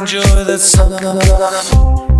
Enjoy the sun.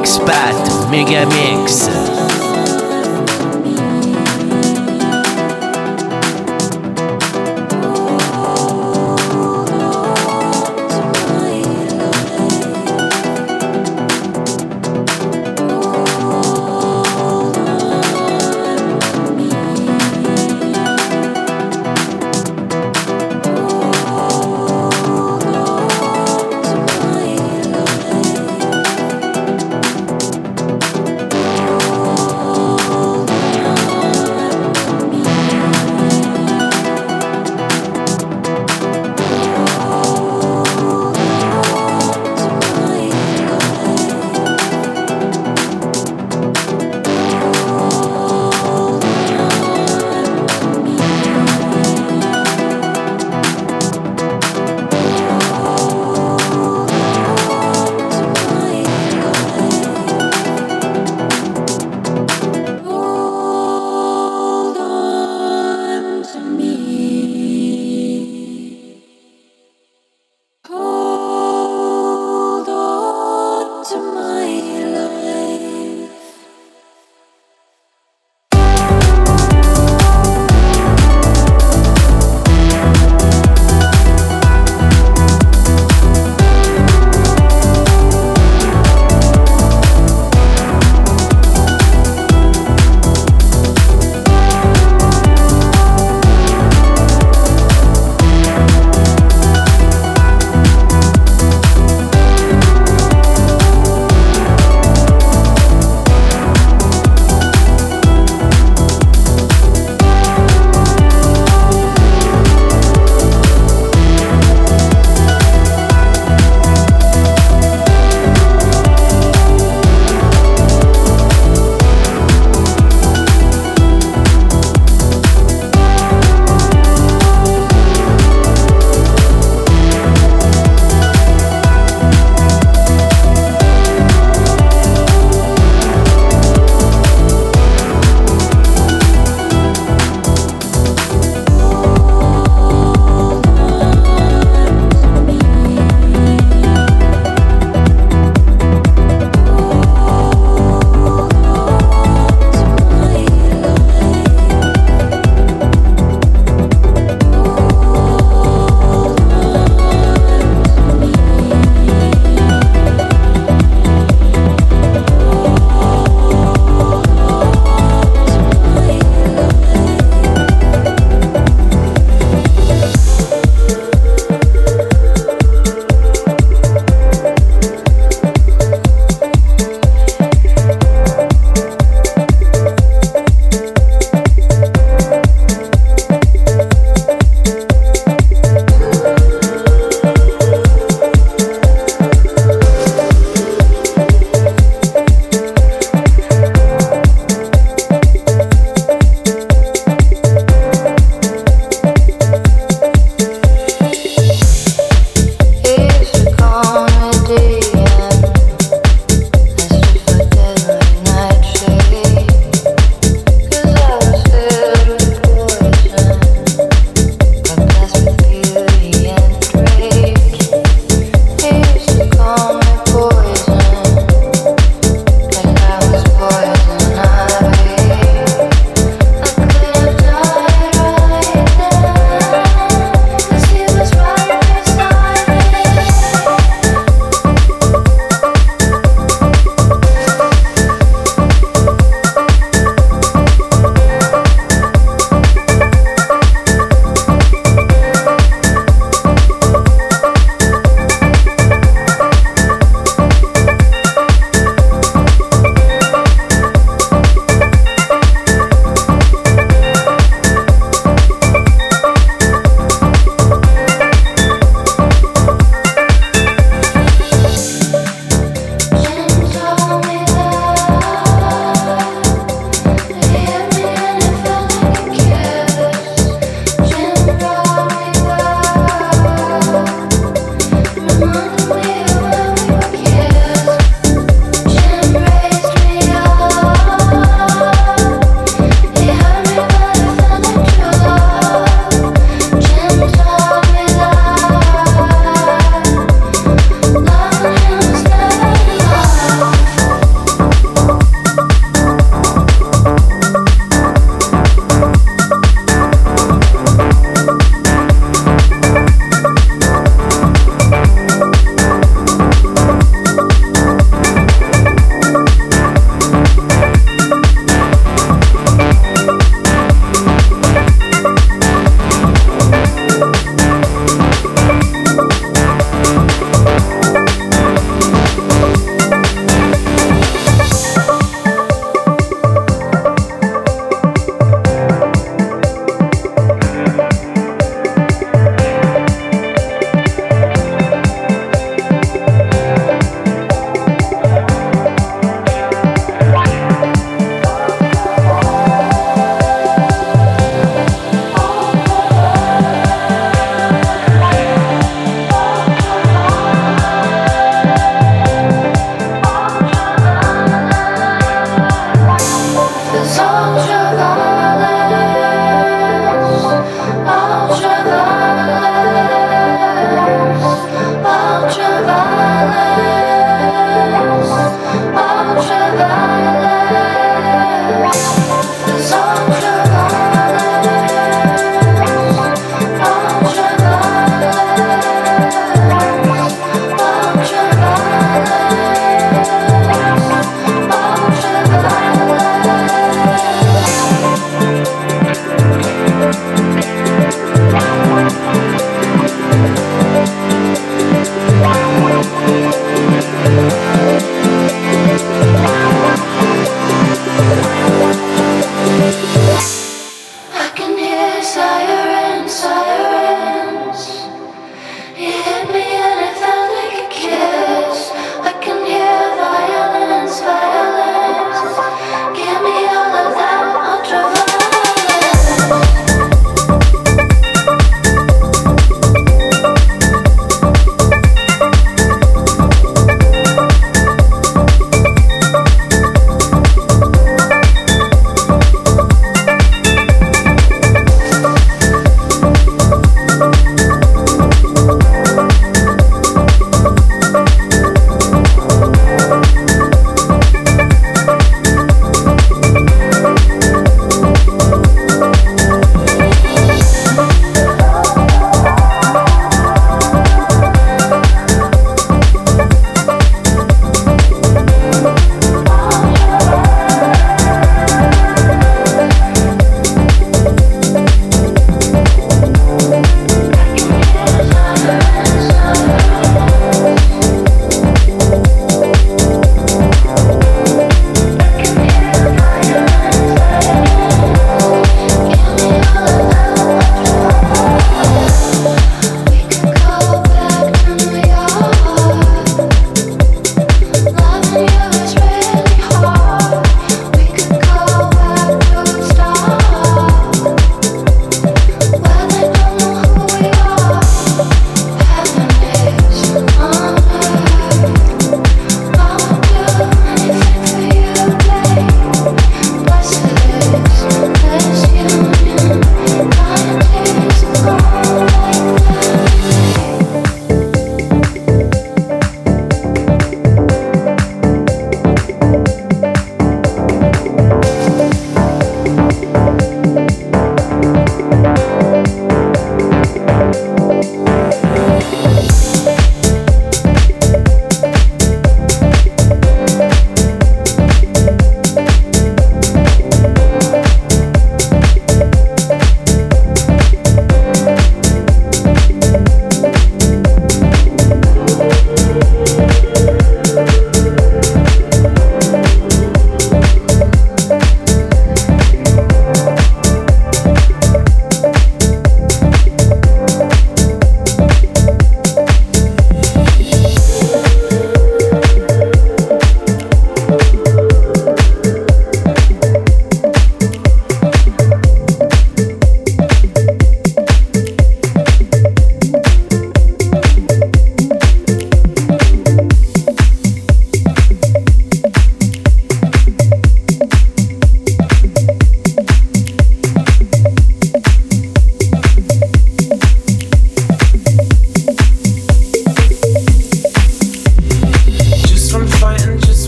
Mix Pat, Mega Mix.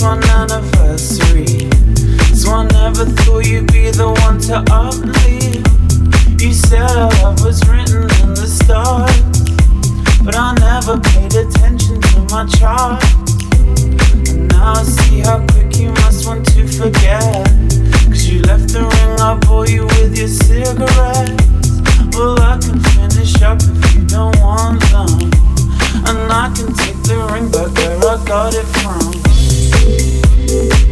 one anniversary. This never thought you'd be the one to. You said our love was written in the stars, but I never paid attention to my chart. And now I see how quick you must want to you left the ring, I you with your cigarettes. Well, I can finish up if you don't want. And I can take the ring back where I got it from. Thank you.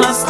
last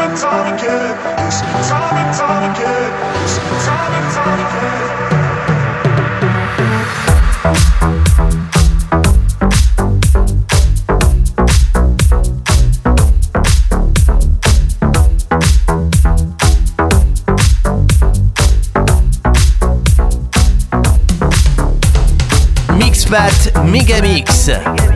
and time again. It's time Mix.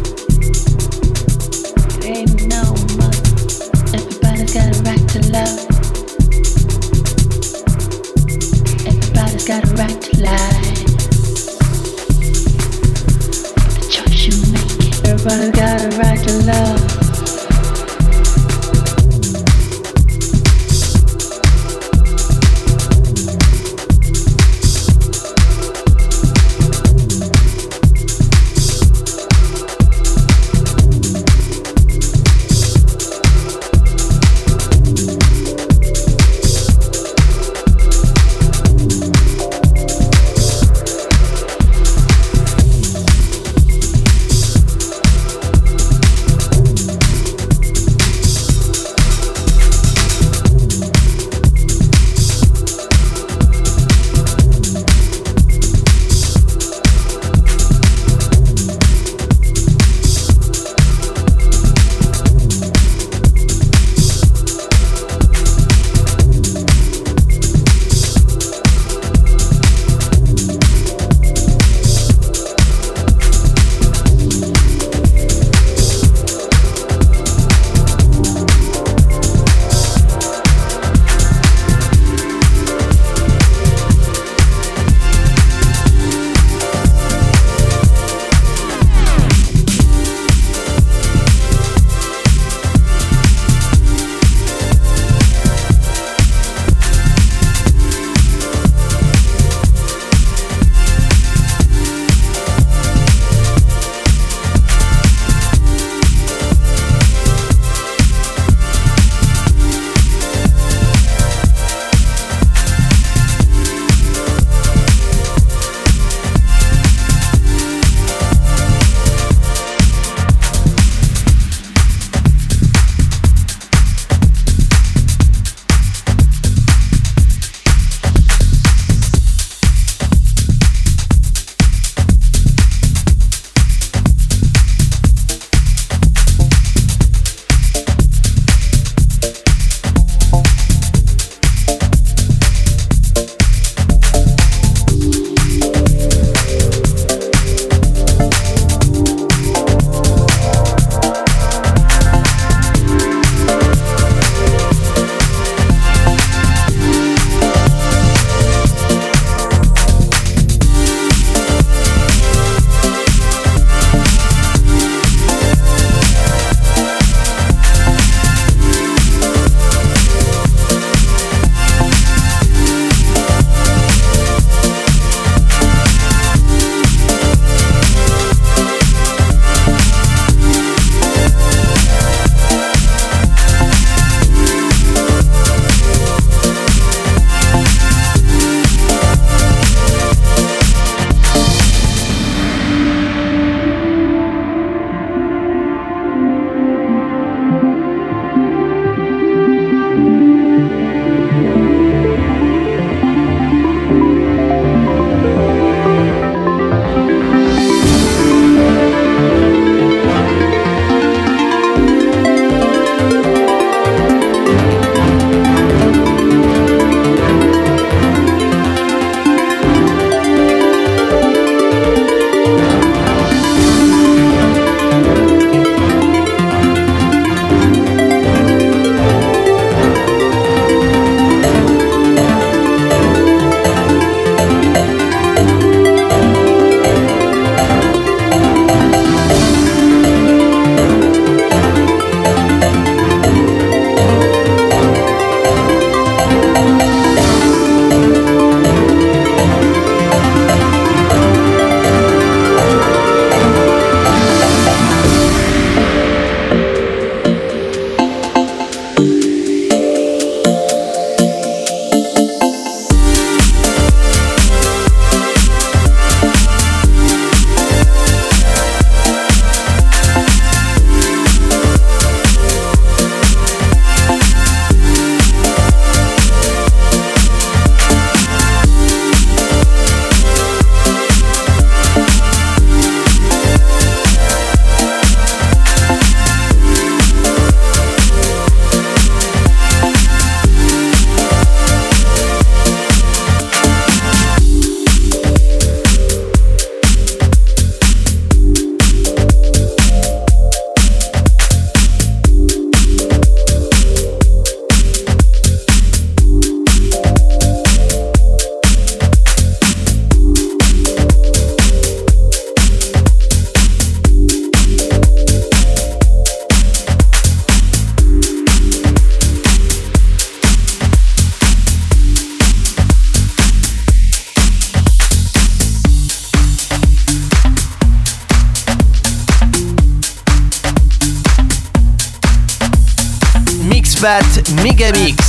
Bat Megamix.